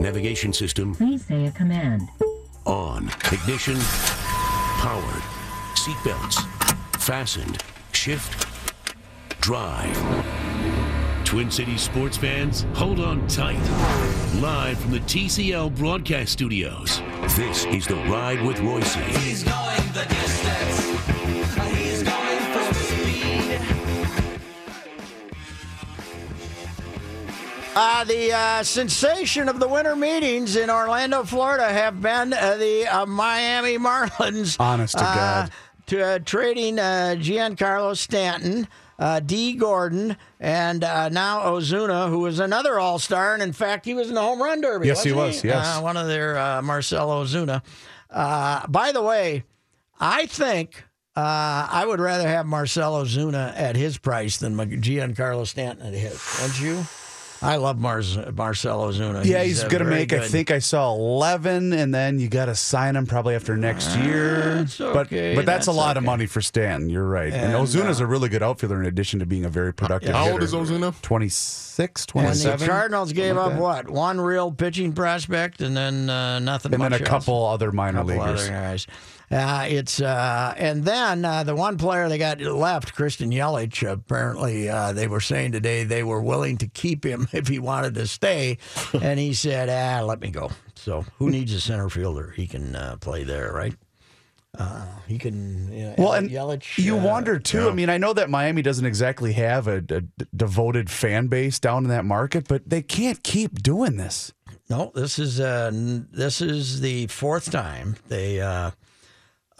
Navigation system Please say a command. on. Ignition powered. Seatbelts fastened. Shift drive. Twin Cities sports fans, hold on tight. Live from the TCL broadcast studios. This is the ride with Royce. He's going the distance. Uh, the uh, sensation of the winter meetings in Orlando, Florida, have been uh, the uh, Miami Marlins. Honest to uh, God. to, uh, trading uh, Giancarlo Stanton, uh, Dee Gordon, and uh, now Ozuna, who was another All Star, and in fact, he was in the home run derby. Yes, he was, yes. uh, one of their uh, Marcell Ozuna. Uh, by the way, I think. Uh, I would rather have Marcell Ozuna at his price than Giancarlo Stanton at his. Don't you? I love Mars, Marcell Ozuna. Yeah, he's, uh, going to very make, I think I saw 11, and then you got to sign him probably after next year. that's but okay, but that's, a that's lot of money for Stan. You're right. And, And, Ozuna's uh, a really good outfielder in addition to being a very productive How hitter. old is Ozuna? 26, And 27. the Cardinals gave something up that. what? One real pitching prospect, and then uh, nothing. And then much a else. couple other minor couple leaguers. other guys. Uh, it's uh, and then uh, the one player they got left, Christian Yelich. Apparently, uh, they were saying today they were willing to keep him if he wanted to stay, and he said, "Ah, let me go." So, who needs a center fielder? He can uh, play there, right? Uh, he can. You know, Well, and Yelich. you uh, wonder too. I mean, I know that Miami doesn't exactly have a devoted fan base down in that market, but they can't keep doing this. No, this is uh, this is the fourth time they uh,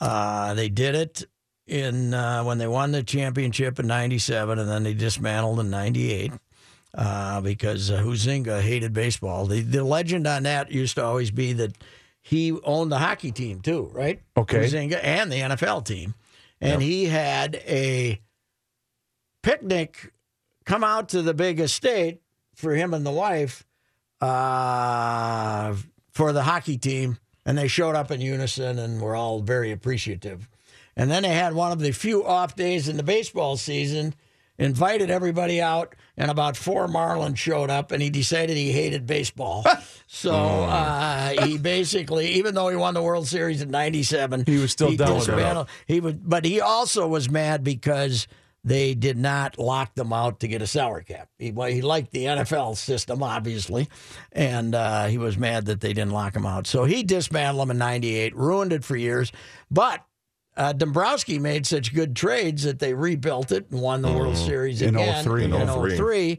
uh, they did it in uh, when they won the championship in '97, and then they dismantled in '98 uh, because uh, Huizenga hated baseball. The the legend on that used to always be that he owned the hockey team too, right? Okay. Huizenga and the NFL team, and he had a picnic come out to the big estate for him and the wife uh, for the hockey team, and they showed up in unison and were all very appreciative. And then they had one of the few off days in the baseball season, invited everybody out, and about four Marlins showed up, and he decided he hated baseball. so uh, he basically, even though he won the World Series in '97, He was still done with it. dismantled- He would, but he also was mad because they did not lock them out to get a salary cap. He, well, he liked the NFL system, obviously, and uh, he was mad that they didn't lock him out. So he dismantled them in '98, ruined it for years. But uh, Dombrowski made such good trades that they rebuilt it and won the World Series In again 03. in In 03. 03.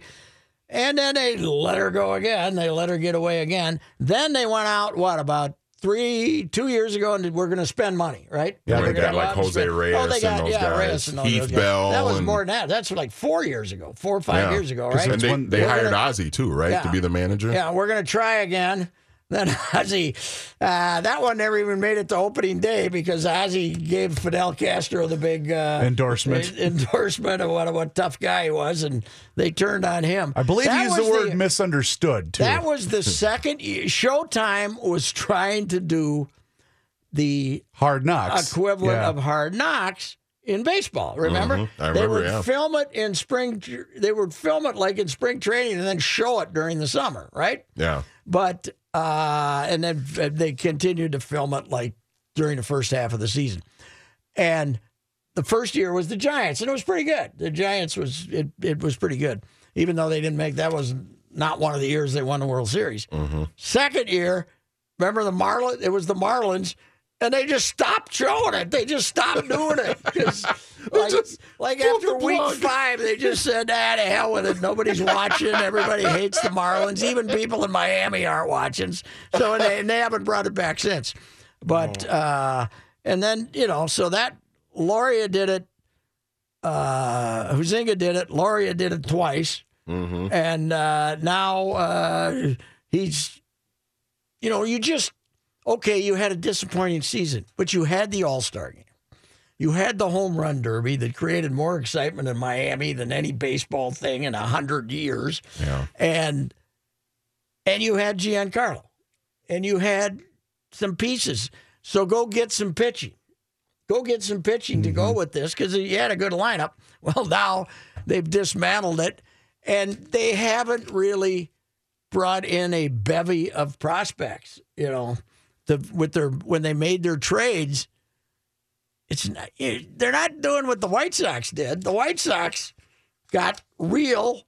And then they let her go again. They let her get away again. Then they went out, what, about three, two years ago, and we're going to spend money, right? Yeah, We're they got like Jose Reyes oh, they and got, those yeah, guys. Reyes and all Heath those guys. Bell That was and- more than that. That's like four years ago, four or five Yeah. years ago, right? And they, they hired gonna- Ozzy too, right, Yeah. to be the manager. Yeah, we're going to try again. Then Ozzy, uh, that one never even made it to opening day because Ozzy gave Fidel Castro the big uh, Endorsement. endorsement of what a what a tough guy he was, and they turned on him. I believe That he used the word misunderstood too. That was the second. Showtime was trying to do the Hard knocks equivalent Yeah. of Hard Knocks in baseball. Remember? Mhm. I they would yeah. film it in spring. They would film it like in spring training and then show it during the summer, right? Yeah. But uh, and then they continued to film it like during the first half of the season, and the first year was the Giants, and it was pretty good. The Giants was it it was pretty good, even though they didn't make that was not one of the years they won the World Series. Second year, remember the Marlins? It was the Marlins, and they just stopped showing it. They just stopped doing it. 'Cause, like, like after week five, they just said, "Ah, to hell with it. Nobody's watching. Everybody hates the Marlins. Even people in Miami aren't watching." So and they, and they haven't brought it back since. But uh, and then you know, so that Loria did it. Uh, Huizenga did it. Loria did it twice, and uh, now uh, he's, you know, you just okay. You had a disappointing season, but you had the All Star game. You had the home run derby that created more excitement in Miami than any baseball thing in a hundred years, Yeah. and and you had Giancarlo, and you had some pieces. So go get some pitching. Go get some pitching to Mm-hmm. go with this because you had a good lineup. Well, now they've dismantled it, and they haven't really brought in a bevy of prospects. You know, the with their when they made their trades, it's not, they're not doing what the White Sox did. The White Sox got real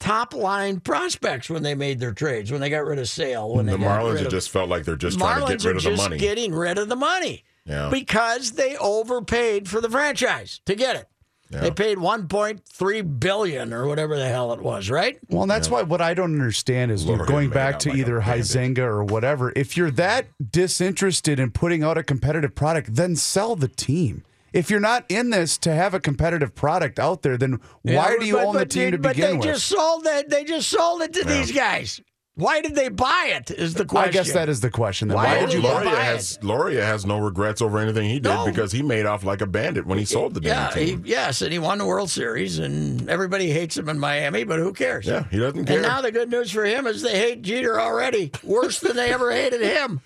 top line prospects when they made their trades. When they got rid of Sale, when The Marlins of, just felt like they're just Marlins trying to get rid of the just money. getting rid of the money Yeah. because they overpaid for the franchise to get it. They paid 1.3 billion or whatever the hell it was, right? Well, and that's why what I don't understand is Lord, you're going back to like either bandit. Huizenga or whatever. If you're that disinterested in putting out a competitive product, then sell the team. If you're not in this to have a competitive product out there, then why Yeah, do you but- own the but team they, to but they with? just sold it. They just sold it to these guys. Why did they buy it? Is the question. I guess that is the question. Then Why why, did did you they buy buy it? has Loria has no regrets over anything he did No. because he made off like a bandit when he sold the Yeah, damn he, yes, and he won the World Series, and everybody hates him in Miami, but who cares? yeah, he doesn't care. And now the good news for him is they hate Jeter already, worse than they ever hated him.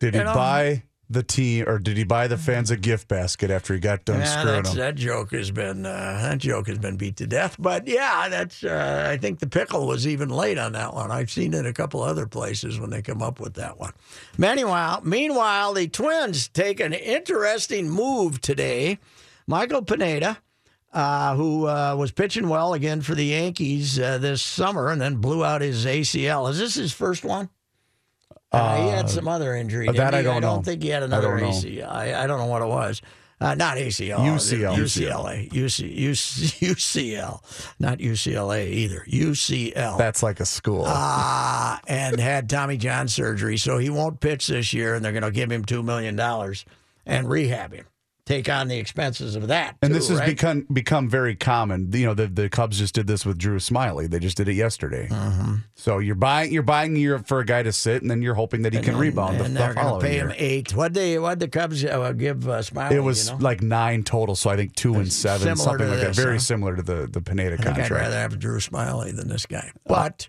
Did he you um, know? buy the team or did he buy the fans a gift basket after he got done Yeah, screwing them? that joke has been uh, that joke has been beat to death. But yeah, that's uh, I think the pickle was even late on that one. I've seen it a couple other places when they come up with that one. Meanwhile, meanwhile, the Twins take an interesting move today. Michael Pineda. Uh, who uh, was pitching well again for the Yankees uh, this summer and then blew out his ACL. Is this his first one? Uh, he had some other injury. that I don't I don't know. think he had another don't. ACL. I, I don't know what it was. Uh, not ACL. UCL. UCLA. UC, UC, UCL. Not UCLA either. UCL. That's like a school. Ah, and had Tommy John surgery, so he won't pitch this year, and they're going to give him two million dollars and rehab him, take on the expenses of that. and too, this has right? become become very common. You know, the, the Cubs just did this with Drew Smyly. They just did it yesterday. Mm-hmm. So you're buying you're buying year for a guy to sit, and then you're hoping that he can And- rebound the, and the they're going to pay year. him eight. What they what the Cubs uh, give uh, Smyly? It was you know? like nine total, so I think two and seven, something like that. Very huh? similar to the the Pineda I think I'd contract. rather have Drew Smyly than this guy. But,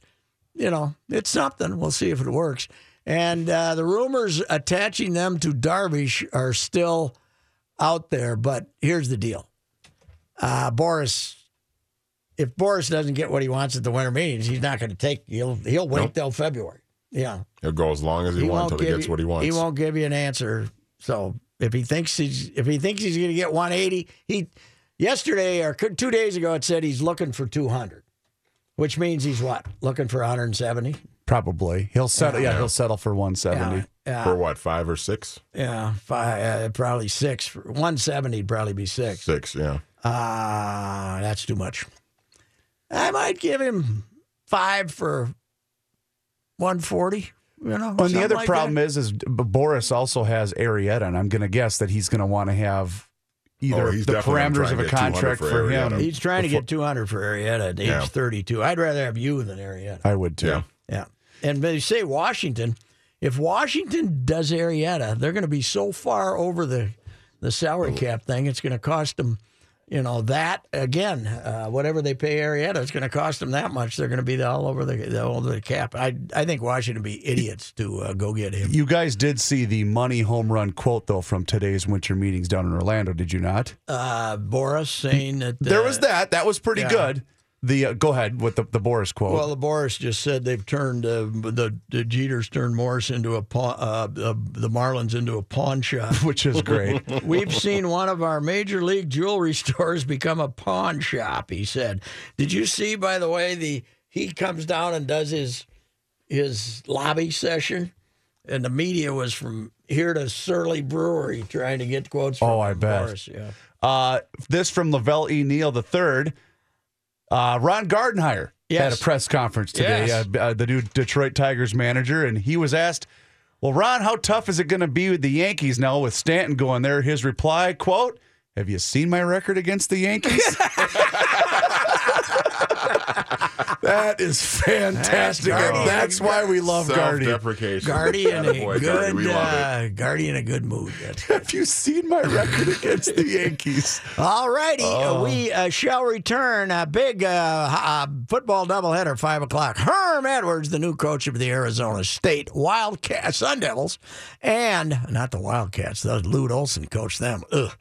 you know, it's something. We'll see if it works. And uh, the rumors attaching them to Darvish are still out there. But here's the deal uh, Boras, if Boras doesn't get what he wants at the winter meetings, he's not going to take, he'll, he'll wait Nope. till February. Yeah. He'll go as long as he, wants until he gets you- what he wants. He won't give you an answer. So if he thinks he's if he thinks he's going to get 180, he yesterday or two days ago it said he's looking for 200, which means he's what looking for 170. Probably he'll settle. Yeah, he'll settle for one seventy. Yeah, For what, five or six? yeah five, uh, probably six. 170 would probably be six. Six, yeah. Ah, that's too much. I might give him five for 140. You know, And the other like problem that. is, is Boras also has Arrieta, and I'm going to guess that he's going to want to have either Oh, the parameters of a contract for for, him. He's trying to get 200 for Arrieta at age Yeah. 32. I'd rather have you than Arrieta. I would too. Yeah. Yeah. And they say Washington, if Washington does Arrieta, they're going to be so far over the, the salary cap thing, it's going to cost them, you know, that again, uh, whatever they pay Arrieta, it's going to cost them that much. They're going to be all over the, all over the cap. I, I think Washington would be idiots to uh, go get him. You guys did see the money home run quote though from today's winter meetings down in Orlando, did you not? Uh, Boras saying that. there uh, was that. That was pretty yeah. good. The uh, go ahead with the, the Boras quote. Well, the Boras just said they've turned uh, the, the Jeters turned Morris into a pawn, uh, uh, the Marlins into a pawn shop. which is great. We've seen one of our major league jewelry stores become a pawn shop. He said. Did you see, by the way, the he comes down and does his his lobby session, and the media was from here to Surly Brewery trying to get quotes. From Oh, I bet. Boras, yeah. Uh, this from La Velle E. Neal III. Uh, Ron Gardenhire had a press conference today, Yes. uh, uh, the new Detroit Tigers manager, and he was asked, Well, Ron, how tough is it going to be with the Yankees now with Stanton going there? His reply, quote, Have you seen my record against the Yankees? that is fantastic. Guardian. and that's why we love Gardy. Self-deprecation. Gardy in a Attaboy, good We love it. uh, Gardy in a good mood. That's Have you seen my record against the Yankees? All righty, Oh. we uh, shall return. A big uh, uh, football doubleheader, 5 o'clock. Herm Edwards, the new coach of the Arizona State Wildcats, Sun Devils, and not the Wildcats, those Lute Olson coached them. Ugh.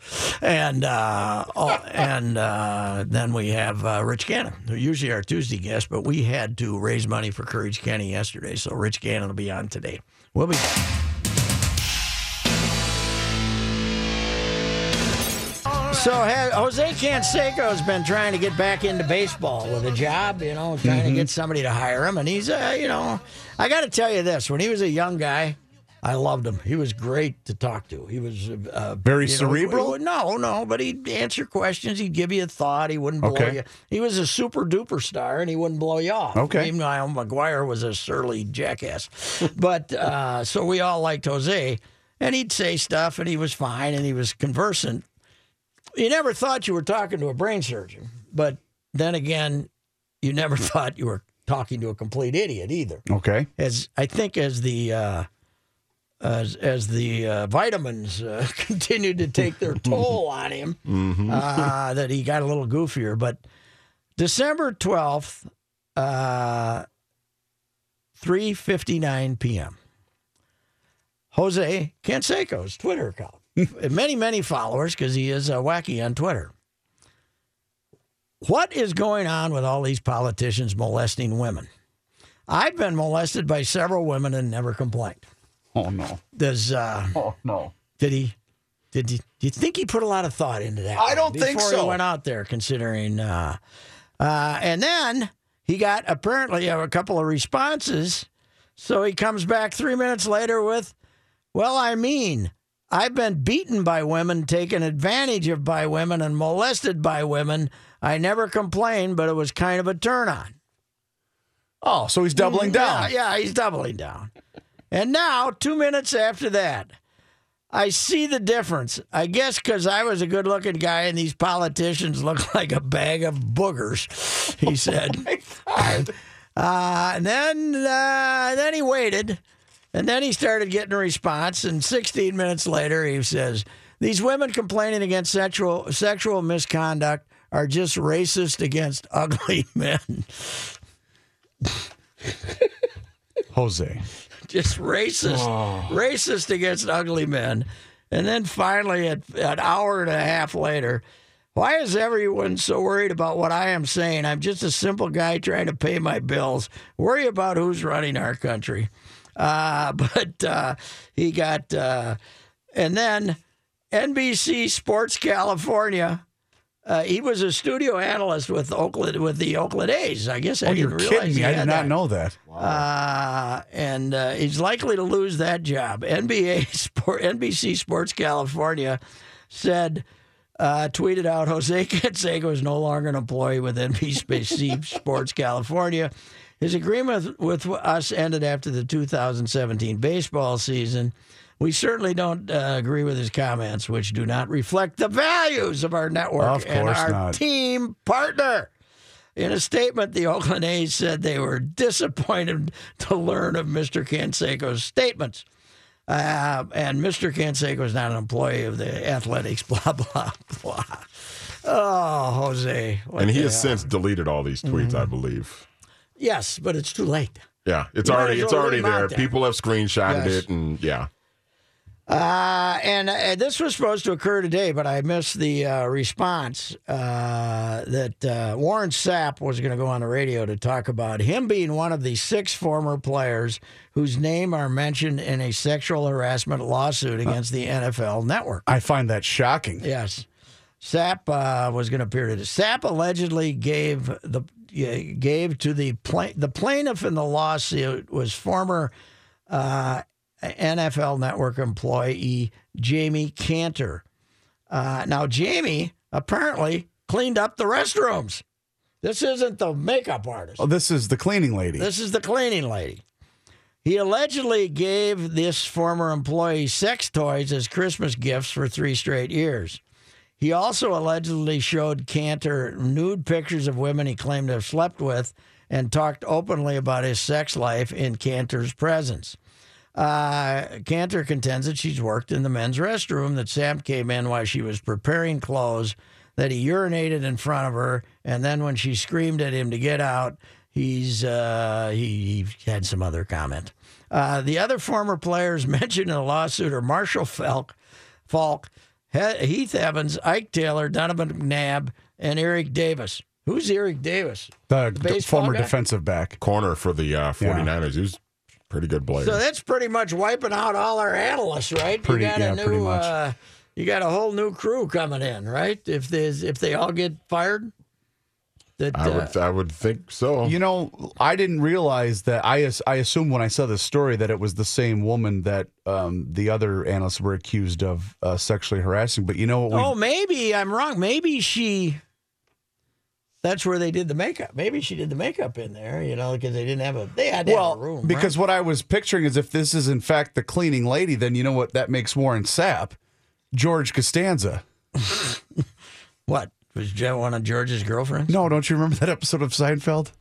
And uh, oh, and uh, then we have uh, Rich Gannon, who usually our Tuesday guest, but we had to raise money for Courage Kenny yesterday, so Rich Gannon will be on today. We'll be back. So Jose Canseco has been trying to get back into baseball with a job, you know, trying to get somebody to hire him, and he's, uh, you know, I got to tell you this: when he was a young guy, I loved him. He was great to talk to. He was uh, Very you know, cerebral? no, no, but he'd answer questions. He'd give you a thought. He wouldn't blow Okay. you. He was a super duper star, and he wouldn't blow you off. Okay. Meanwhile, McGwire was a surly jackass. but uh, so we all liked Jose, and he'd say stuff, and he was fine, and he was conversant you never thought you were talking to a brain surgeon, but then again, you never thought you were talking to a complete idiot either. Okay. As I think, as the uh, as as the uh, vitamins uh, continued to take their toll on him, uh, that he got a little goofier. But December twelfth, uh, three fifty nine p.m. Jose Canseco's Twitter account. many, many followers because he is uh, wacky on Twitter. What is going on with all these politicians molesting women? I've been molested by several women and never complained. Oh, no. Does uh, Oh, no. did he? Did he? Do you think he put a lot of thought into that? I don't think so. he went out there, considering. Uh, uh, and then he got apparently a couple of responses. So he comes back three minutes later with, "Well, I mean, I've been beaten by women, taken advantage of by women, and molested by women. I never complained, but it was kind of a turn on." Oh, so he's doubling down. Yeah, yeah, he's doubling down. And now, two minutes after that, I see the difference. I guess because I was a good looking guy and these politicians look like a bag of boogers, he said. uh, and then, uh, then he waited. And then he started getting a response. And 16 minutes later, he says, These women complaining against sexual, sexual misconduct are just racist against ugly men. Jose. just racist, racist against ugly men. And then finally, at an hour and a half later, why is everyone so worried about what I am saying? I'm just a simple guy trying to pay my bills. Worry about who's running our country. Uh, but uh, he got, uh, and then NBC Sports California. Uh, he was a studio analyst with Oakland with the Oakland A's. I guess I Oh, didn't you're realize kidding me. I did not that. know that. Uh, and uh, he's likely to lose that job. NBA Sport, NBC Sports California said, uh, tweeted out, Jose Canseco is no longer an employee with NBC Sports California. His agreement with us ended after the 2017 baseball season. We certainly don't uh, agree with his comments, which do not reflect the values of our network Of and our not. team partner. In a statement, the Oakland A's said they were disappointed to learn of Mr. Canseco's statements. Uh, and Mr. Canseco is not an employee of the Athletics, blah, blah, blah. Oh, Jose. And he has hell? since deleted all these tweets, Mm-hmm. I believe. Yes, but it's too late. Yeah, it's You already it's already there. there. People have screenshotted Yes. it, and yeah, Uh, and uh, this was supposed to occur today, but I missed the uh, response uh, that uh, Warren Sapp was going to go on the radio to talk about him being one of the six former players whose name are mentioned in a sexual harassment lawsuit against the NFL network. I find that shocking. Yes. Sapp uh, was going to appear today. Sapp allegedly gave the gave to the pla- the plaintiff in the lawsuit was former uh, NFL Network employee Jami Cantor. Uh, now, Jamie apparently cleaned up the restrooms. This isn't the makeup artist. Oh, this is the cleaning lady. This is the cleaning lady. He allegedly gave this former employee sex toys as Christmas gifts for three straight years. He also allegedly showed Cantor nude pictures of women he claimed to have slept with and talked openly about his sex life in Cantor's presence. Uh, Cantor contends that she's worked in the men's restroom, that Sam came in while she was preparing clothes, that he urinated in front of her, and then when she screamed at him to get out, he's uh, he, he had some other comment. Uh, the other former players mentioned in the lawsuit are Marshall Faulk, Faulk, Heath Evans, Ike Taylor, Donovan McNabb, and Eric Davis. Who's Eric Davis? the d- former guy? defensive back. Corner for the uh, 49ers. He was a pretty good player. So that's pretty much wiping out all our analysts, right? Pretty- you got yeah, a new, pretty much. Uh, you got a whole new crew coming in, right? If there's if they all get fired, that I uh, would I would think so. You know, I didn't realize that. I I assumed when I saw this story that it was the same woman that um, the other analysts were accused of uh, sexually harassing. But you know what? we oh, maybe I'm wrong. Maybe she. That's where they did the makeup. Maybe she did the makeup in there, you know, because they didn't have a. They had well, a room. because right? what I was picturing is if this is in fact the cleaning lady, then you know what that makes Warren Sapp, George Costanza. what was one of George's girlfriends? No, don't you remember that episode of Seinfeld?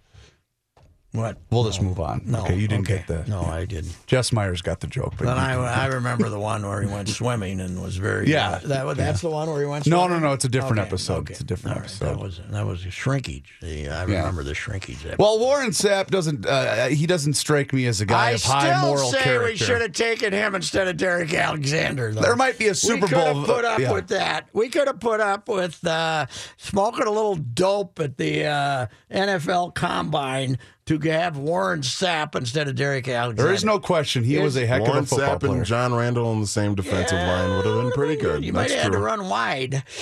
What? We'll just move on. No. okay, you didn't okay. get that. No, I didn't. Jess Myers got the joke, but Then I. I remember the one where he went swimming and was very Yeah. uh, that that's the one where he went. No, swimming? no, no, no, it's a different Okay, episode. okay. It's a different All right, episode. That was that was shrinkage. The, I remember the shrinkage. episode. well, Warren Sapp doesn't. Uh, he doesn't strike me as a guy I of high still moral say character. we should have taken him instead of Derrick Alexander. Though. There might be a Super we could have Bowl- put up yeah. with that. We could have put up with uh, smoking a little dope at the uh, NFL Combine to have Warren Sapp instead of Derrick Alexander. There is no question. He was a heck Warren of a football Sapp player. and John Randle on the same defensive line would have been pretty good. You might That's have had to run wide.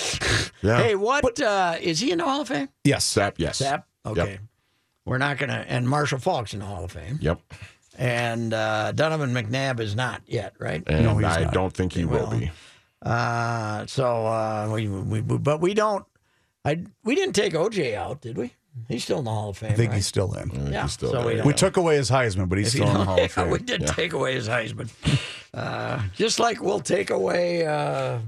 Yeah. Hey, what uh, is he in the Hall of Fame? yes. Sapp, yes. Sapp. Okay. We're not gonna. And Marshall Faulk's in the Hall of Fame, Yep. and uh, Donovan McNabb is not yet, right? And No, he's I not. don't think he will Well, be. Uh, so uh, we, we, we, but we don't. I we didn't take OJ out, did we? He's still in the Hall of Fame. I think right? he's still in. I think Yeah, he's still so there. we don't- We took away his Heisman, but he's If still in the Hall of yeah, Fame. we did Yeah. take away his Heisman, uh, just like we'll take away uh,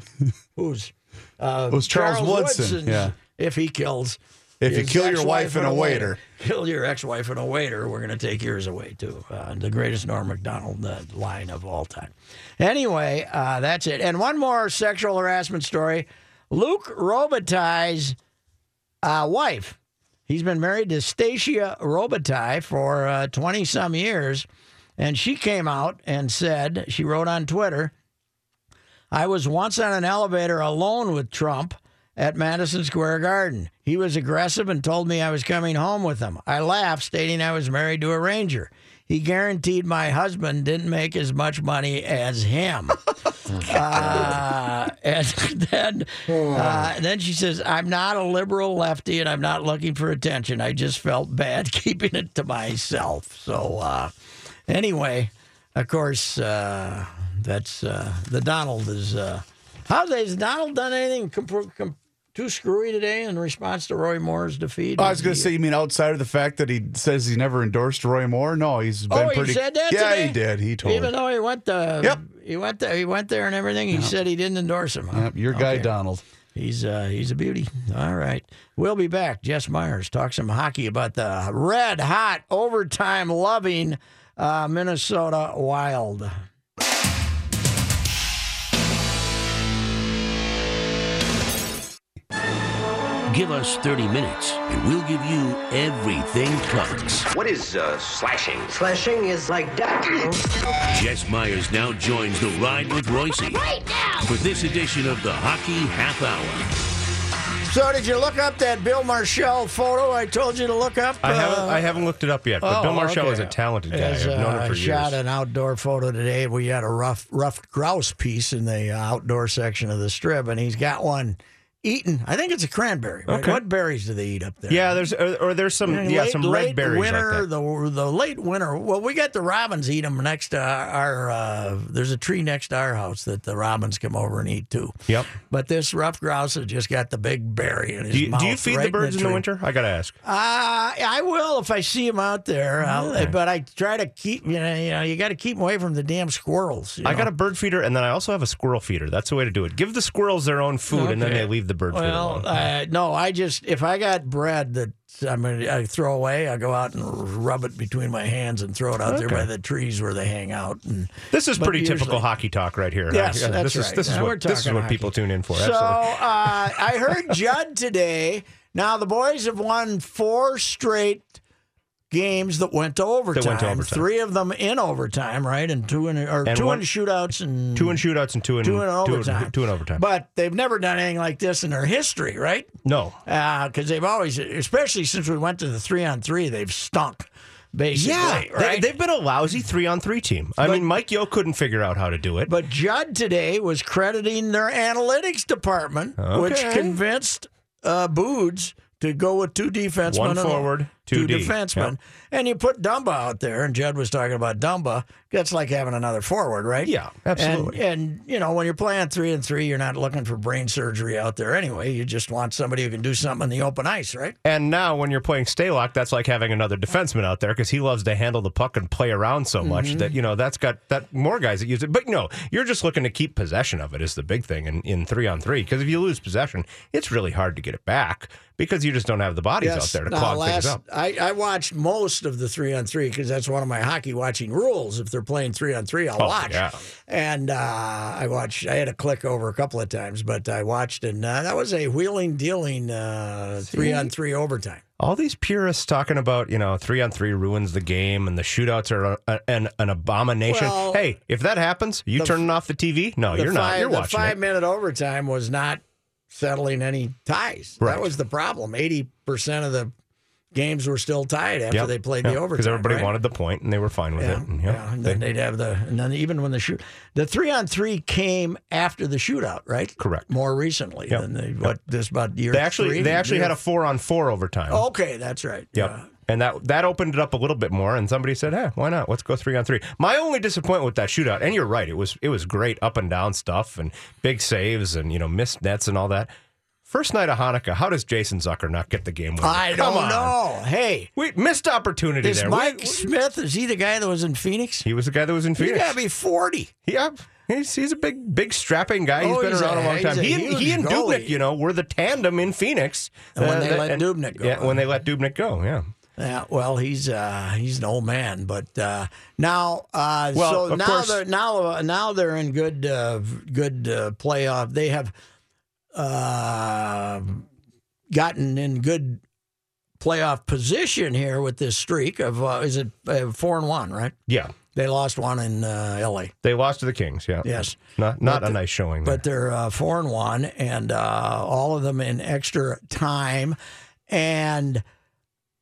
who's uh, It was Charles Woodson, Woodson's yeah. if he kills. If you his kill your ex-wife wife and a waiter. kill your ex-wife and a waiter, we're going to take yours away too. Uh, the greatest Norm Macdonald uh, line of all time. Anyway, uh, that's it. And one more sexual harassment story: Luc Robitaille's uh, wife. He's been married to Stacia Robitaille for uh, twenty some years, and she came out and said she wrote on Twitter. I was once on an elevator alone with Trump at Madison Square Garden. He was aggressive and told me I was coming home with him. I laughed, stating I was married to a ranger. He guaranteed my husband didn't make as much money as him. uh, and then, uh, then she says, I'm not a liberal lefty and I'm not looking for attention. I just felt bad keeping it to myself. So, uh, anyway, of course, uh, that's uh, the Donald is. Uh, how has Donald done anything com- com- too screwy today in response to Roy Moore's defeat? I was going to say, you mean outside of the fact that he says he never endorsed Roy Moore? No, he's been Oh, he pretty. said that Yeah, today? he did. He told me. even though he went the Yep. He went there he went there and everything, he said he didn't endorse him. huh? Yep, your guy Okay. Donald. He's uh, he's a beauty. All right, we'll be back. Jess Myers talk some hockey about the red hot overtime loving uh, Minnesota Wild. Give us 30 minutes, and we'll give you everything Ducks. What is uh, slashing? Slashing is like that. Jess Myers now joins the ride with Royce for this edition of the Hockey Half Hour. So, did you look up that Bill Marshall photo I told you to look up? I haven't, Uh, I haven't looked it up yet, but Oh, Bill Marshall okay. is a talented guy. As, I've known uh, him for shot years. an outdoor photo today. We had a rough, ruffed grouse piece in the uh, outdoor section of the strip, and he's got one eaten. I think it's a cranberry. Right? Okay. What berries do they eat up there? Yeah, there's or, or there's some yeah late- some red berries winter. The the late winter. Well, we got the robins eat them next to our. our uh, there's a tree next to our house that the robins come over and eat too. Yep. But this ruffed grouse has just got the big berry in his Do you, mouth. do you feed right the birds in the tree. winter? I gotta ask. Uh, I will if I see them out there. I'll, but I try to keep you know you know you got to keep them away from the damn squirrels. I know. got a bird feeder, and then I also have a squirrel feeder. That's the way to do it. Give the squirrels their own food, and then they leave the bird feeder Well, uh, no, I just if I got bread that I'm gonna I throw away, I go out and rub it between my hands and throw it out there by the trees where they hang out. And This is pretty typical usually- hockey talk right here. Yes, that's this is right. this is Now we're what this is what hockey. people tune in for. So uh, I heard Judd today. Now the boys have won four straight games that went to overtime. went to overtime. Three of them in overtime, right? And two in or And two one- in shootouts and Two in shootouts and two in two in overtime. Two in overtime. But they've never done anything like this in their history, right? no. because they've always, especially since we went to the three on three, they've stunk. Basically, Yeah, right. they, have been a lousy three on three team. I mean, Mike Yeo couldn't figure out how to do it. but Judd today was crediting their analytics department, which convinced uh, Boods to go with two defensemen, One forward, two defensemen, and you put Dumba out there. And Judd was talking about Dumba. That's like having another forward, right? Yeah, absolutely. And, and you know, when you're playing three and three, you're not looking for brain surgery out there anyway. You just want somebody who can do something in the open ice, right? And now, when you're playing Stalock, that's like having another defenseman out there because he loves to handle the puck and play around so much Mm-hmm. that you know that's got that more guys that use it. But no, you're just looking to keep possession of it is the big thing in, in three on three because if you lose possession, it's really hard to get it back because you just don't have the bodies out there to Now, clog last, things up. I, I watched most of the three on three because that's one of my hockey watching rules. If they're playing three on three, I'll Oh, watch. yeah. And uh, I watched. I had to click over a couple of times, but I watched, and uh, that was a wheeling dealing uh, three on three overtime. All these purists talking about, you know, three on three ruins the game and the shootouts are a, an, an abomination. Well, hey, if that happens, you the- turning off the TV? No, The you're not. You're the watching five it. minute overtime was not settling any ties. Right. That was the problem. Eighty percent of the games were still tied after Yep. they played Yep. the overtime. because everybody right? wanted the point and they were fine with Yeah, it. And, yeah. yeah, And then they- they'd have the, and then even when the shoot, the three on three came after the shootout, right? Correct. More recently Yep. than they, what this about year. they actually three? they actually Year- had a four on four overtime. Okay, that's right. Yep. Yeah. And that that opened it up a little bit more, and somebody said, "Hey, why not? Let's go three on three. My only disappointment with that shootout, and you're right, it was it was great up and down stuff and big saves and you know missed nets and all that. First night of Hanukkah, how does Jason Zucker not get the game winner? I Come don't on. know. Hey, We missed opportunity is there. Mike We- Smith? Is he the guy that was in Phoenix? he was the guy that was in He's Phoenix. got to be forty. Yeah, he's, he's a big, big strapping guy. He's Oh, been he's around a- a, long he's time. a He and, he huge and goalie. Dubnyk, you know, were the tandem in Phoenix. And when they let Dubnyk go, Yeah, when they let Dubnyk go, yeah. Yeah, well, he's uh, he's an old man, but uh, now uh, Well, so of now course- they're now uh, now they're in good uh, good uh, playoff. They have uh, gotten in good playoff position here with this streak of uh, is it uh, four and one, right? Yeah. They lost one in uh, L.A. They lost to the Kings, yeah. Yes. Not not But a the- nice showing. there. but they're uh, four and one, and uh, all of them in extra time. And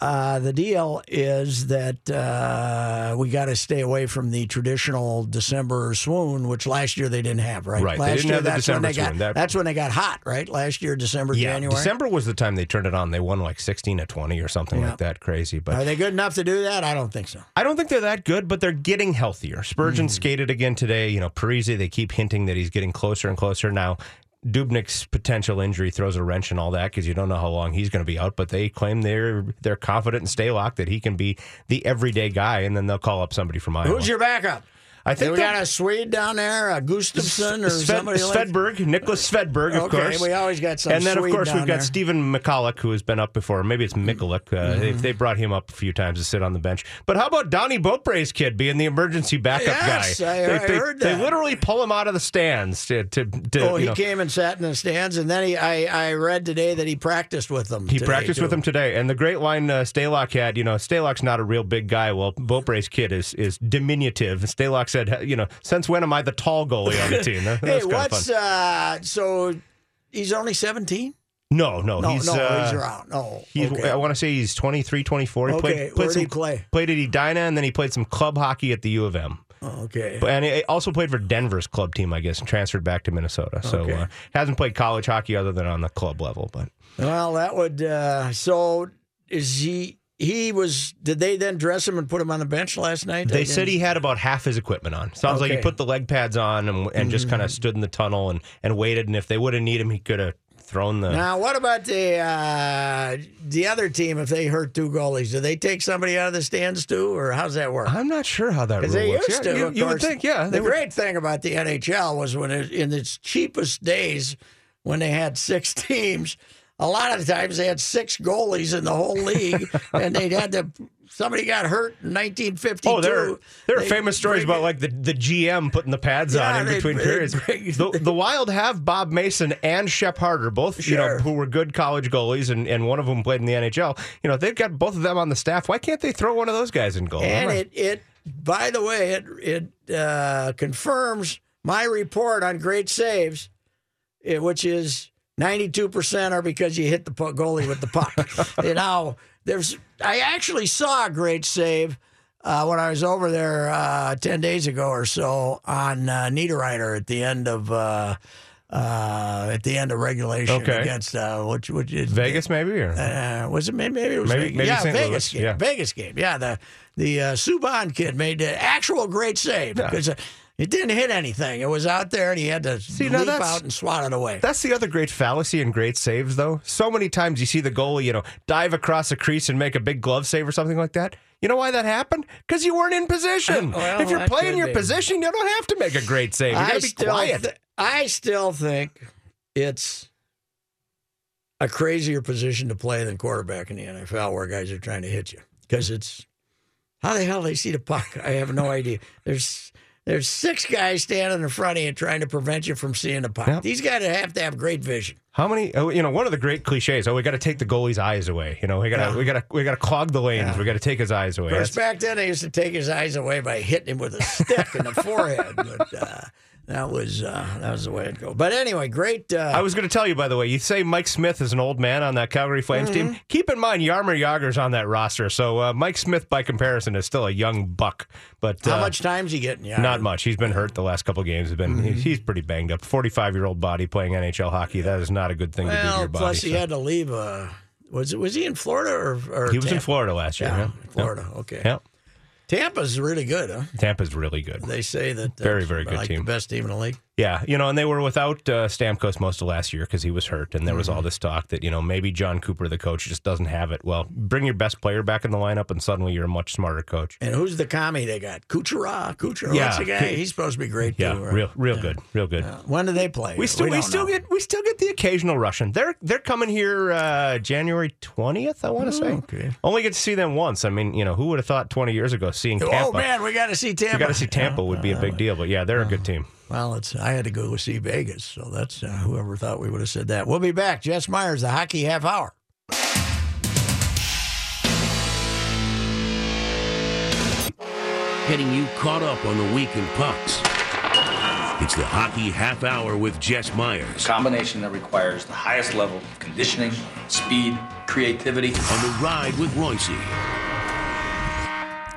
uh, the deal is that uh, we got to stay away from the traditional December swoon, which last year they didn't have. Right, Right, they didn't year, have the that's when December they got. swoon. That- that's when they got hot. Right, last year, December, yeah, January. December was the time they turned it on. They won like 16 to 20 or something Yeah. like that. Crazy. But Are they good enough to do that? I don't think so. I don't think they're that good, but they're getting healthier. Spurgeon Hmm. skated again today. You know, Parise, they keep hinting that he's getting closer and closer. Now, Dubnyk's potential injury throws a wrench in all that because you don't know how long he's going to be out. But they claim they're they're confident in Stalock that he can be the everyday guy, and then they'll call up somebody from Iowa. Who's your backup? I Think we got a Swede down there, a Gustafsson, or Sved, somebody like Niklas Svedberg, of Okay, course. we always got some And then, of course, we've got there. Stephen McCulloch, who has been up before. Maybe it's Mikulik. Uh, they, they brought him up a few times to sit on the bench. But how about Donnie Beaupre's kid being the emergency backup Yes, guy? I- they, I they, heard they literally pull him out of the stands to, to, to Oh, he know, came and sat in the stands, and then he, I, I read today that he practiced with them. He practiced with them today, and the great line uh, Stalock had, you know, Stalock's not a real big guy. Well, Beaupre's kid is is diminutive. Stalock said, you know, since when am I the tall goalie on the team? That- Hey, what's uh? So he's only seventeen. No, no, No, he's no, uh, he's around. No, He's, okay. I want to say he's 23, 24. He Okay, played, where played did some, he play? Played at Edina, and then he played some club hockey at the U of M. Okay. And he also played for Denver's club team, I guess, and transferred back to Minnesota. So Okay. uh, hasn't played college hockey other than on the club level. But Well, that would. Uh, so is he? He was. Did they then dress him and put him on the bench last night? They said he had about half his equipment on. Sounds like he put the leg pads on and, and just kind of stood in the tunnel and, and waited. And if they would have needed him, he could have thrown the. Now, what about the uh, the other team? If they hurt two goalies, do they take somebody out of the stands too, or how's that work? I'm not sure how that Because they works. used Yeah, to. you, you would think, yeah. The would, great thing about the NHL was when it, in its cheapest days, when they had six teams, a lot of times they had six goalies in the whole league, and they'd had to. Somebody got hurt in 1952. Oh, there, there are famous stories about like the, the GM putting the pads Yeah, on in between periods. bring- the, the Wild have Bob Mason and Shep Harder, both you know who were good college goalies, and, and one of them played in the NHL. You know they've got both of them on the staff. Why can't they throw one of those guys in goal? And right. it, it, by the way, it it uh, confirms my report on great saves, eh, which is ninety two percent are because you hit the goalie with the puck. you know, there's I actually saw a great save. Uh, when I was over there uh, ten days ago or so on uh, Niederreiter at the end of uh, uh, at the end of regulation Okay. against uh, which which is Vegas maybe or uh, was it maybe, maybe it was Maybe- Vegas. maybe yeah St. Vegas Louis, game yeah. Vegas game yeah the the uh, Subban kid made an actual great save because uh, it didn't hit anything it was out there and he had to now leap out and swat it away That's the other great fallacy in great saves, though. So many times you see the goalie, you know, dive across a crease and make a big glove save or something like that. You know why that happened? Because you weren't in position. Well, if you're playing your be. position, you don't have to make a great save. You I got to be still quiet. thi- I still think it's a crazier position to play than quarterback in the NFL where guys are trying to hit you because it's how the hell they see the puck. I have no idea. There's there's six guys standing in front of you trying to prevent you from seeing the puck. Yep. These guys have to have great vision. How many? Oh, you know, one of the great cliches. Oh, we got to take the goalie's eyes away. You know, we got to Yeah. we got to we got to clog the lanes. Yeah. We got to take his eyes away. Of course, That's- back then they used to take his eyes away by hitting him with a stick in the forehead. But uh, that was uh, that was the way it go. But anyway, great. Uh, I was going to tell you, by the way, you say Mike Smith is an old man on that Calgary Flames Mm-hmm. team. Keep in mind, Jaromir Jagr's on that roster. So uh, Mike Smith, by comparison, is still a young buck. But how uh, much time's he getting? Yeah, Not much. He's been hurt the last couple games. He's been Mm-hmm. he's pretty banged up. Forty five year old body playing NHL hockey. That is not a good thing to do to Well, your body. plus he so. had to leave. Uh, was it? Was he in Florida or? or He was in Florida last year. Yeah, Yeah, Florida. Okay. Yeah. Tampa's really good, huh? Tampa's really good. They say that uh, Very, very good like team. the best team in the league. Yeah, you know, and they were without uh, Stamkos most of last year because he was hurt, and there was Mm-hmm. all this talk that you know maybe Jon Cooper, the coach, just doesn't have it. Well, bring your best player back in the lineup, and suddenly you're a much smarter coach. And who's the commie they got? Kucherov. Kucherov. Yeah. The guy. He's supposed to be great Yeah, too. right? real, real good, real good. When do they play? We still, we, don't still know. get, we still get the occasional Russian. They're, they're coming here uh, January twentieth. I want to say. Oh, okay. Only get to see them once. I mean, you know, who would have thought twenty years ago seeing Tampa? Oh man, we got to see Tampa. we got to see Tampa would be a big deal. But yeah, they're a good team. Well, it's I had to go see Vegas, so that's uh, whoever thought we would have said that. We'll be back. Jess Myers, the hockey half hour. Getting you caught up on the week in pucks. It's the Hockey Half Hour with Jess Myers combination that requires the highest level of conditioning, speed, creativity. on the ride with Royce.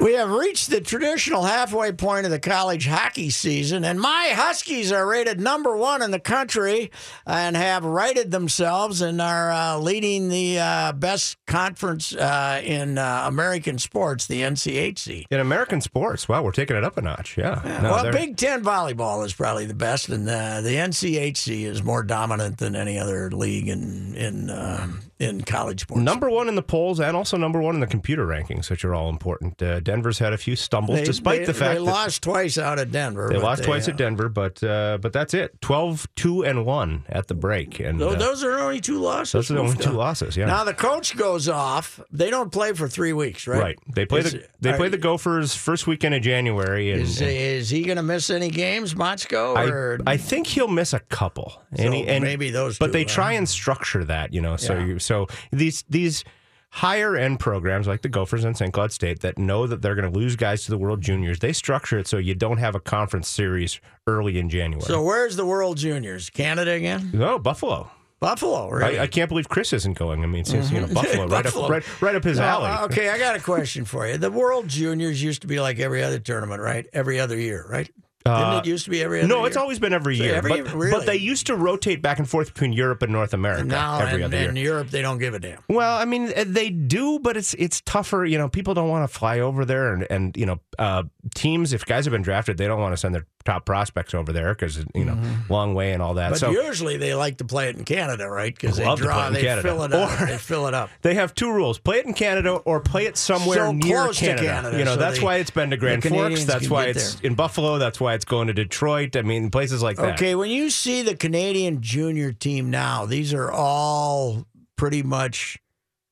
We have reached the traditional halfway point of the college hockey season, and my Huskies are rated number one in the country and have righted themselves and are uh, leading the uh, best conference uh, in uh, American sports, the NCHC. In American sports, wow, we're taking it up a notch. Yeah. No, well, they're- Big Ten volleyball is probably the best, and uh, the NCHC is more dominant than any other league in in um in college sports. Number one in the polls and also number one in the computer rankings, which are all important. Uh, Denver's had a few stumbles, They- despite they- the fact they lost twice out at Denver. they lost twice uh, at Denver, but uh, but that's it. 12, 2, and 1 at the break. And Tho- uh, those are only two losses. those are the only two losses, yeah. Now the coach goes off. They don't play for three weeks, right? Right. They play Is- the they play the Gophers first weekend of January, and, Is, and is he going to miss any games, Motzko? Or I, I think he'll miss a couple. And, he- and maybe those But two, they huh? try and structure that, you know. So Yeah. you so these these higher end programs like the Gophers and St. Cloud State that know that they're going to lose guys to the World Juniors, they structure it so you don't have a conference series early in January. so where's the World Juniors? Canada again? no, Buffalo. Buffalo, really. I, I can't believe Chris isn't going. I mean, it seems, you know, mm-hmm. Buffalo, right up right, right up his No, alley. okay, I got a question for you. The World Juniors used to be like every other tournament, right? Every other year, right? Didn't Uh, it used to be every other No, year? it's always been every So year. every- but, really? but they used to rotate back and forth between Europe and North America now every and, other year. in Europe they don't give a damn. Well, I mean, uh, they do, but it's it's tougher. You know, people don't want to fly over there, and and you know, uh, teams if guys have been drafted, they don't want to send their top prospects over there because you know, long way and all that. Mm-hmm. But so usually they like to play it in Canada, right? Because they Love to play draw, they Canada. fill it up. Or- they fill it up. they have two rules: play it in Canada or play it somewhere So near close to Canada. Canada, You know, so that's they- why it's been to Grand Forks. That's why it's there. in Buffalo. That's why it's going to Detroit. I mean, places like that. Okay, when you see the Canadian junior team now, these are all pretty much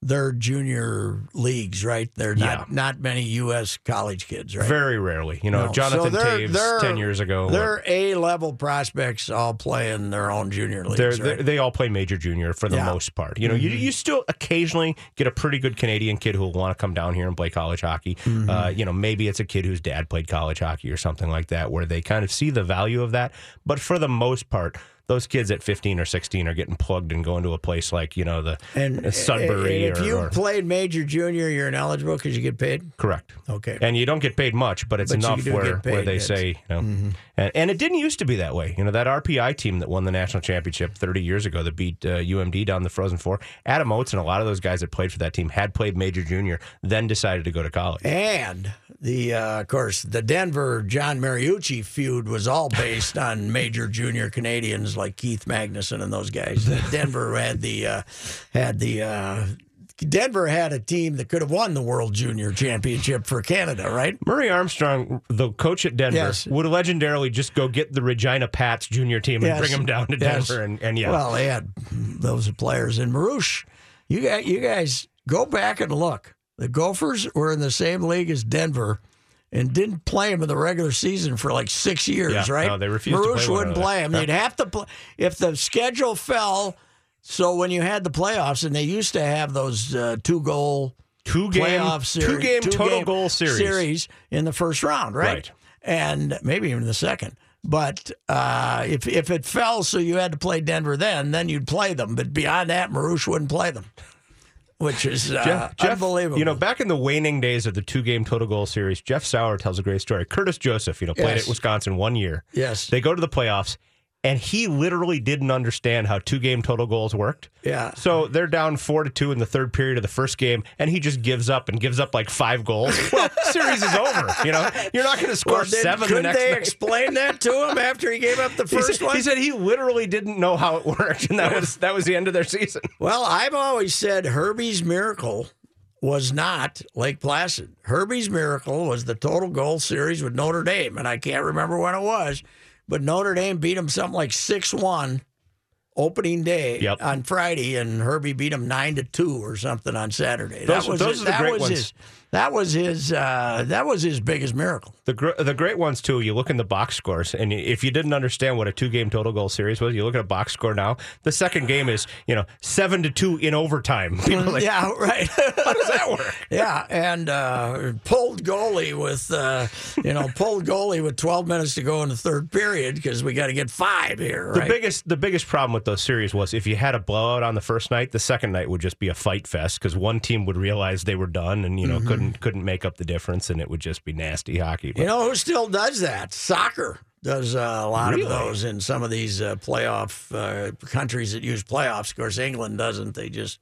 their junior leagues, right? They're not Yeah. not many U.S. college kids, right? Very rarely. You know, No. Jonathan So they're- Toews they're- ten years ago. They're A level prospects, all playing their own junior leagues. They're, right? they're- they all play major junior for the Yeah. Mm-hmm. most part. You know, you, you still occasionally get a pretty good Canadian kid who will want to come down here and play college hockey. Mm-hmm. Uh, you know, maybe it's a kid whose dad played college hockey or something like that, where they kind of see the value of that. But for the most part, those kids at 15 or 16 are getting plugged and going to a place like, you know, the and Sudbury and if or, you or- played major junior, you're ineligible because you get paid. correct. Okay. And you don't get paid much, but it's But enough where, where they say, you know, and, and it didn't used to be that way. You know, that RPI team that won the national championship 30 years ago that beat uh, UMD down the Frozen Four, Adam Oates and a lot of those guys that played for that team had played major junior, then decided to go to college. And the uh, of course the Denver John Mariucci feud was all based on major junior Canadians like Keith Magnuson and those guys. Denver had the uh, had the uh, Denver had a team that could have won the World Junior Championship for Canada, right? Murray Armstrong, the coach at Denver, Yes. would legendarily just go get the Regina Pats junior team and Yes. bring them down to Yes. Denver. And, and yeah, Well, they had those players in Marouche. You guys, you guys go back and look. The Gophers were in the same league as Denver and didn't play them in the regular season for like six years, Yeah, right? no, they refused to Marouche play one wouldn't play them. They'd have to play if the schedule fell. So when you had the playoffs, and they used to have those uh, two goal two game, playoff series, two game total two-game goal series. in the first round, right? Right. And maybe even the second. But uh, if if it fell, so you had to play Denver then, then you'd play them. But beyond that, Marouche wouldn't play them, which is uh, Jeff, Jeff, unbelievable. You know, back in the waning days of the two game total goal series, Jeff Sauer tells a great story. Curtis Joseph, you know, played Yes. at Wisconsin one year. Yes. They go to the playoffs, and he literally didn't understand how two game total goals worked. Yeah. So they're down four to two in the third period of the first game, and he just gives up and gives up like five goals. Well, series is over. You know, you're not going to score Well, then seven couldn't next they night. explain that to him after he gave up the He first said, one? he said he literally didn't know how it worked, and that was that was the end of their season. Well, I've always said Herbie's miracle was not Lake Placid. Herbie's miracle was the total goal series with Notre Dame, and I can't remember when it was, but Notre Dame beat them something like six one opening day Yep. on Friday, and Herbie beat them nine to two or something on Saturday. Those- that was those are the that great ones. his that was his uh, that was his biggest miracle. The gr- the great ones too. You look in the box scores, and if you didn't understand what a two game total goal series was, you look at a box score now. The second game is you know seven to two in overtime. Like, yeah, right. how does that work? Yeah, and uh, pulled goalie with uh, you know pulled goalie with 12 minutes to go in the third period because we got to get five here. The biggest the biggest problem with those series was if you had a blowout on the first night, the second night would just be a fight fest because one team would realize they were done and you know couldn't couldn't make up the difference, and it would just be nasty hockey. But you know who still does that? Soccer does uh, a lot Really? of those in some of these uh, playoff uh, countries that use playoffs. Of course, England doesn't. They just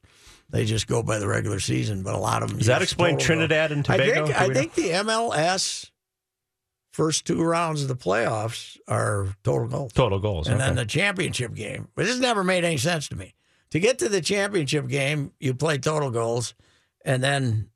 they just go by the regular season. But a lot of them Does that explain Trinidad and Tobago? I think I think the MLS first two rounds of the playoffs are total goals. total goals. and okay. then the championship game. But this never made any sense to me. To get to the championship game, you play total goals, and then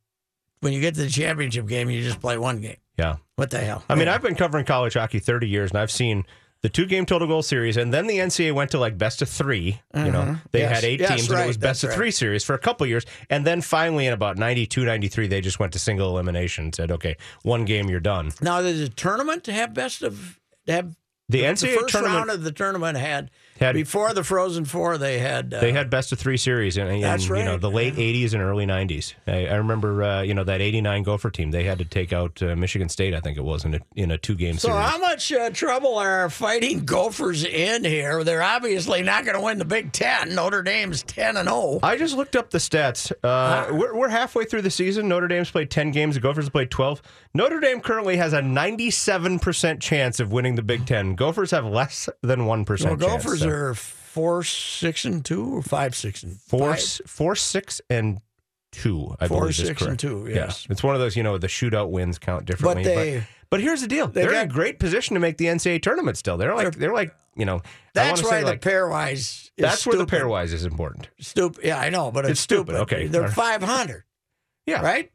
when you get to the championship game, you just play one game. yeah. What the hell? I mean, I've been covering college hockey 30 years, and I've seen the two game total goal series, and then the NCAA went to like best of 3 You know, they Mm-hmm. Yes. had eight Yes, teams, and it was best That's of three series for a couple years. And then finally, in about 92, 93, they just went to single elimination and said, okay, one game, you're done. now there's a tournament to have best of to have The the NCAA first tournament. round of the tournament had Had- before the Frozen Four, they had uh, They had best of three series in, in That's you know the late '80s and early '90s. I, I remember uh, you know that '89 Gopher team. They had to take out uh, Michigan State, I think it was, in a, in a two game So series. So how much uh, trouble are fighting Gophers in here? They're obviously not going to win the Big Ten. Notre Dame's ten and oh. zero. I just looked up the stats. Uh, we're, we're halfway through the season. Notre Dame's played 10 games. The Gophers have played 12. Notre Dame currently has a 97% chance of winning the Big Ten. Gophers have less than 1% Well. Gophers So are four six and two or five six and four, five? four, six, and two, I Four, believe is six, and correct. two, Yeah. yes. It's one of those, you know, the shootout wins count differently. But they- but here's the deal. they They're in a great position to make the NCAA tournament still. They're like, they're like, you know, That's why the pairwise. Is that's where the pairwise is important. Stupid. Yeah, I know, but it's, It's stupid. Okay. they're five hundred. Yeah. right.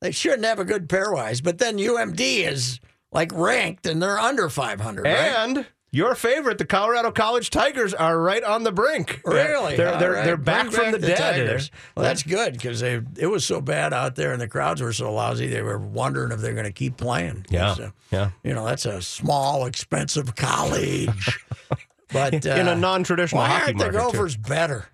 They shouldn't have a good pairwise, but then UMD is like ranked and they're under five hundred. Right? Your favorite, the Colorado College Tigers, are right on the brink. Really? They're they're, right. they're Bring back from the, dead. Well, that's good because they it was so bad out there and the crowds were so lousy. They were wondering if they're going to keep playing. Yeah, a- yeah. you know, that's a small, expensive college. but uh, In a non-traditional why hockey aren't the market, too. Better?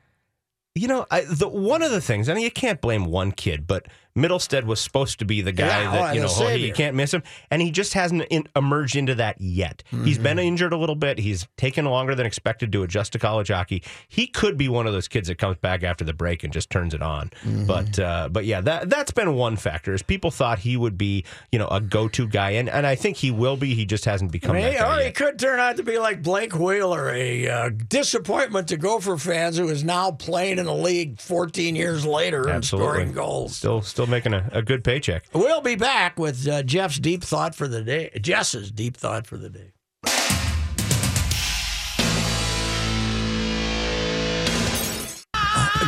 You know, I, the one of the things, I and you can't blame one kid, but Mittelstadt was supposed to be the guy Yeah, that oh, you know oh, you can't miss him, and he just hasn't in, emerged into that yet. He's been Mm-hmm. injured a little bit. He's taken longer than expected to adjust to college hockey. He could be one of those kids that comes back after the break and just turns it on. Mm-hmm. But uh, but yeah, that that's been one factor. Is people thought he would be you know a go to guy, and and I think he will be. He just hasn't become Hey, that guy or he could turn out to be like Blake Wheeler, a uh, disappointment to Gopher fans who is now playing in the league 14 years later and scoring goals. Still still making a, a good paycheck. We'll be back with uh, Jeff's deep thought for the day. Jess's deep thought for the day.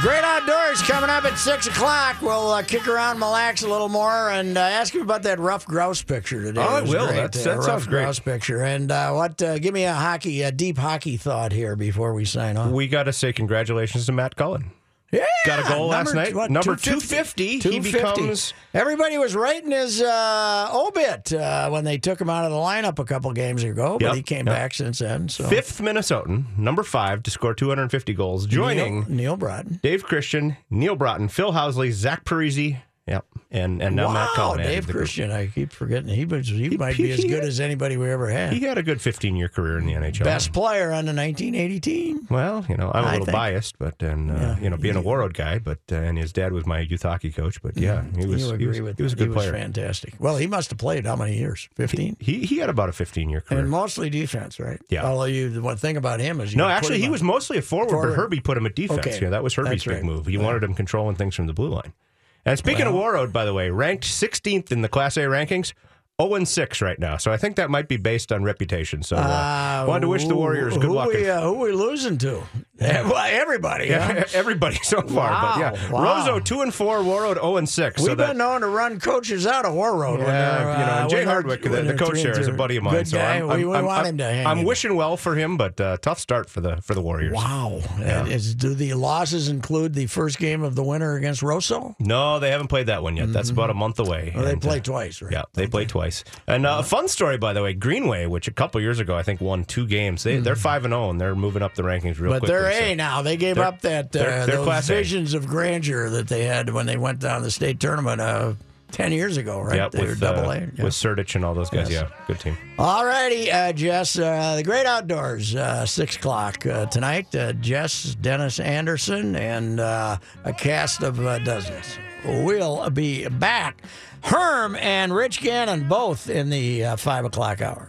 Great Outdoors coming up at 6 o'clock. We'll uh, kick around, relax a little more, and uh, ask him about that ruffed grouse picture today. Oh, I It will. great, That's- uh, that ruffed sounds great. grouse picture. And uh, what? Uh, give me a hockey, a deep hockey thought here before we sign off. We got to say congratulations to Matt Cullen. Yeah, Got a goal last night. what, Number 250. He becomes- Everybody was writing his uh, obit uh, when they took him out of the lineup a couple games ago, but Yep, he came yep. back since then. So Fifth Minnesotan, number five to score 250 goals, joining Neil, Neal Broten. Dave Christian, Neal Broten, Phil Housley, Zach Parise, yep, and and now wow, Matt added Dave to the group. Christian. I keep forgetting he was. He, might be as he- good as anybody we ever had. He had a good 15 year career in the NHL. Best player on the 1980 team. Well, you know, I'm a I little think- biased, but and uh, Yeah, you know, being a you- Warroad guy, but uh, and his dad was my youth hockey coach. But yeah, he was you he agree was, with he was a good player. fantastic. Well, he must have played how many years? 15. He he had about a 15 year career. And mostly defense, right? Yeah. Although you, the one thing about him is you No, actually, he on- was mostly a forward, Forward. but Herbie put him at defense. Okay. Yeah, that was Herbie's That's big right. move. He wanted him controlling things from the blue line. And speaking of Warroad, by the way, ranked 16th in the Class A rankings, 0 and 6 right now. So I think that might be based on reputation. So uh, Uh, wanted to wish the Warriors good who luck. We, in- uh, who we losing to? well, everybody. yeah, everybody so far, but yeah, Wow, wow. Two and four, Warroad zero and six. We've so that, been known to run coaches out of Warroad. When yeah, you know, uh, Jay Hardwick, the, the coach there, is a buddy of mine. So. I'm, I'm, we I'm, want I'm- him to hang. I'm wishing well for him, but uh, tough start for the for the Warriors. Wow. Uh, is- do the losses include the first game of the winter against Roseau? No, they haven't played that one yet. That's about a month away. Well, they And, play uh, twice, right? Yeah, they play twice. And uh, a fun story, by the way, Greenway, which a couple years ago I think won two games. They they're five and zero, and they're moving up the rankings real But quickly. They're so- A now. They gave They're- up that uh, they're- they're those visions of grandeur that they had when they went down the state tournament uh, ten years ago, right? Yep, they were with, double uh, A. yeah. with Surdich and all those guys. Yes. Yeah, good team. All righty, uh, Jess. Uh, the Great Outdoors, uh, 6 o'clock uh, tonight. Uh, Jess, Dennis Anderson, and uh, a cast of uh, dozens will be back. Herm and Rich Gannon both in the uh, 5 o'clock hour.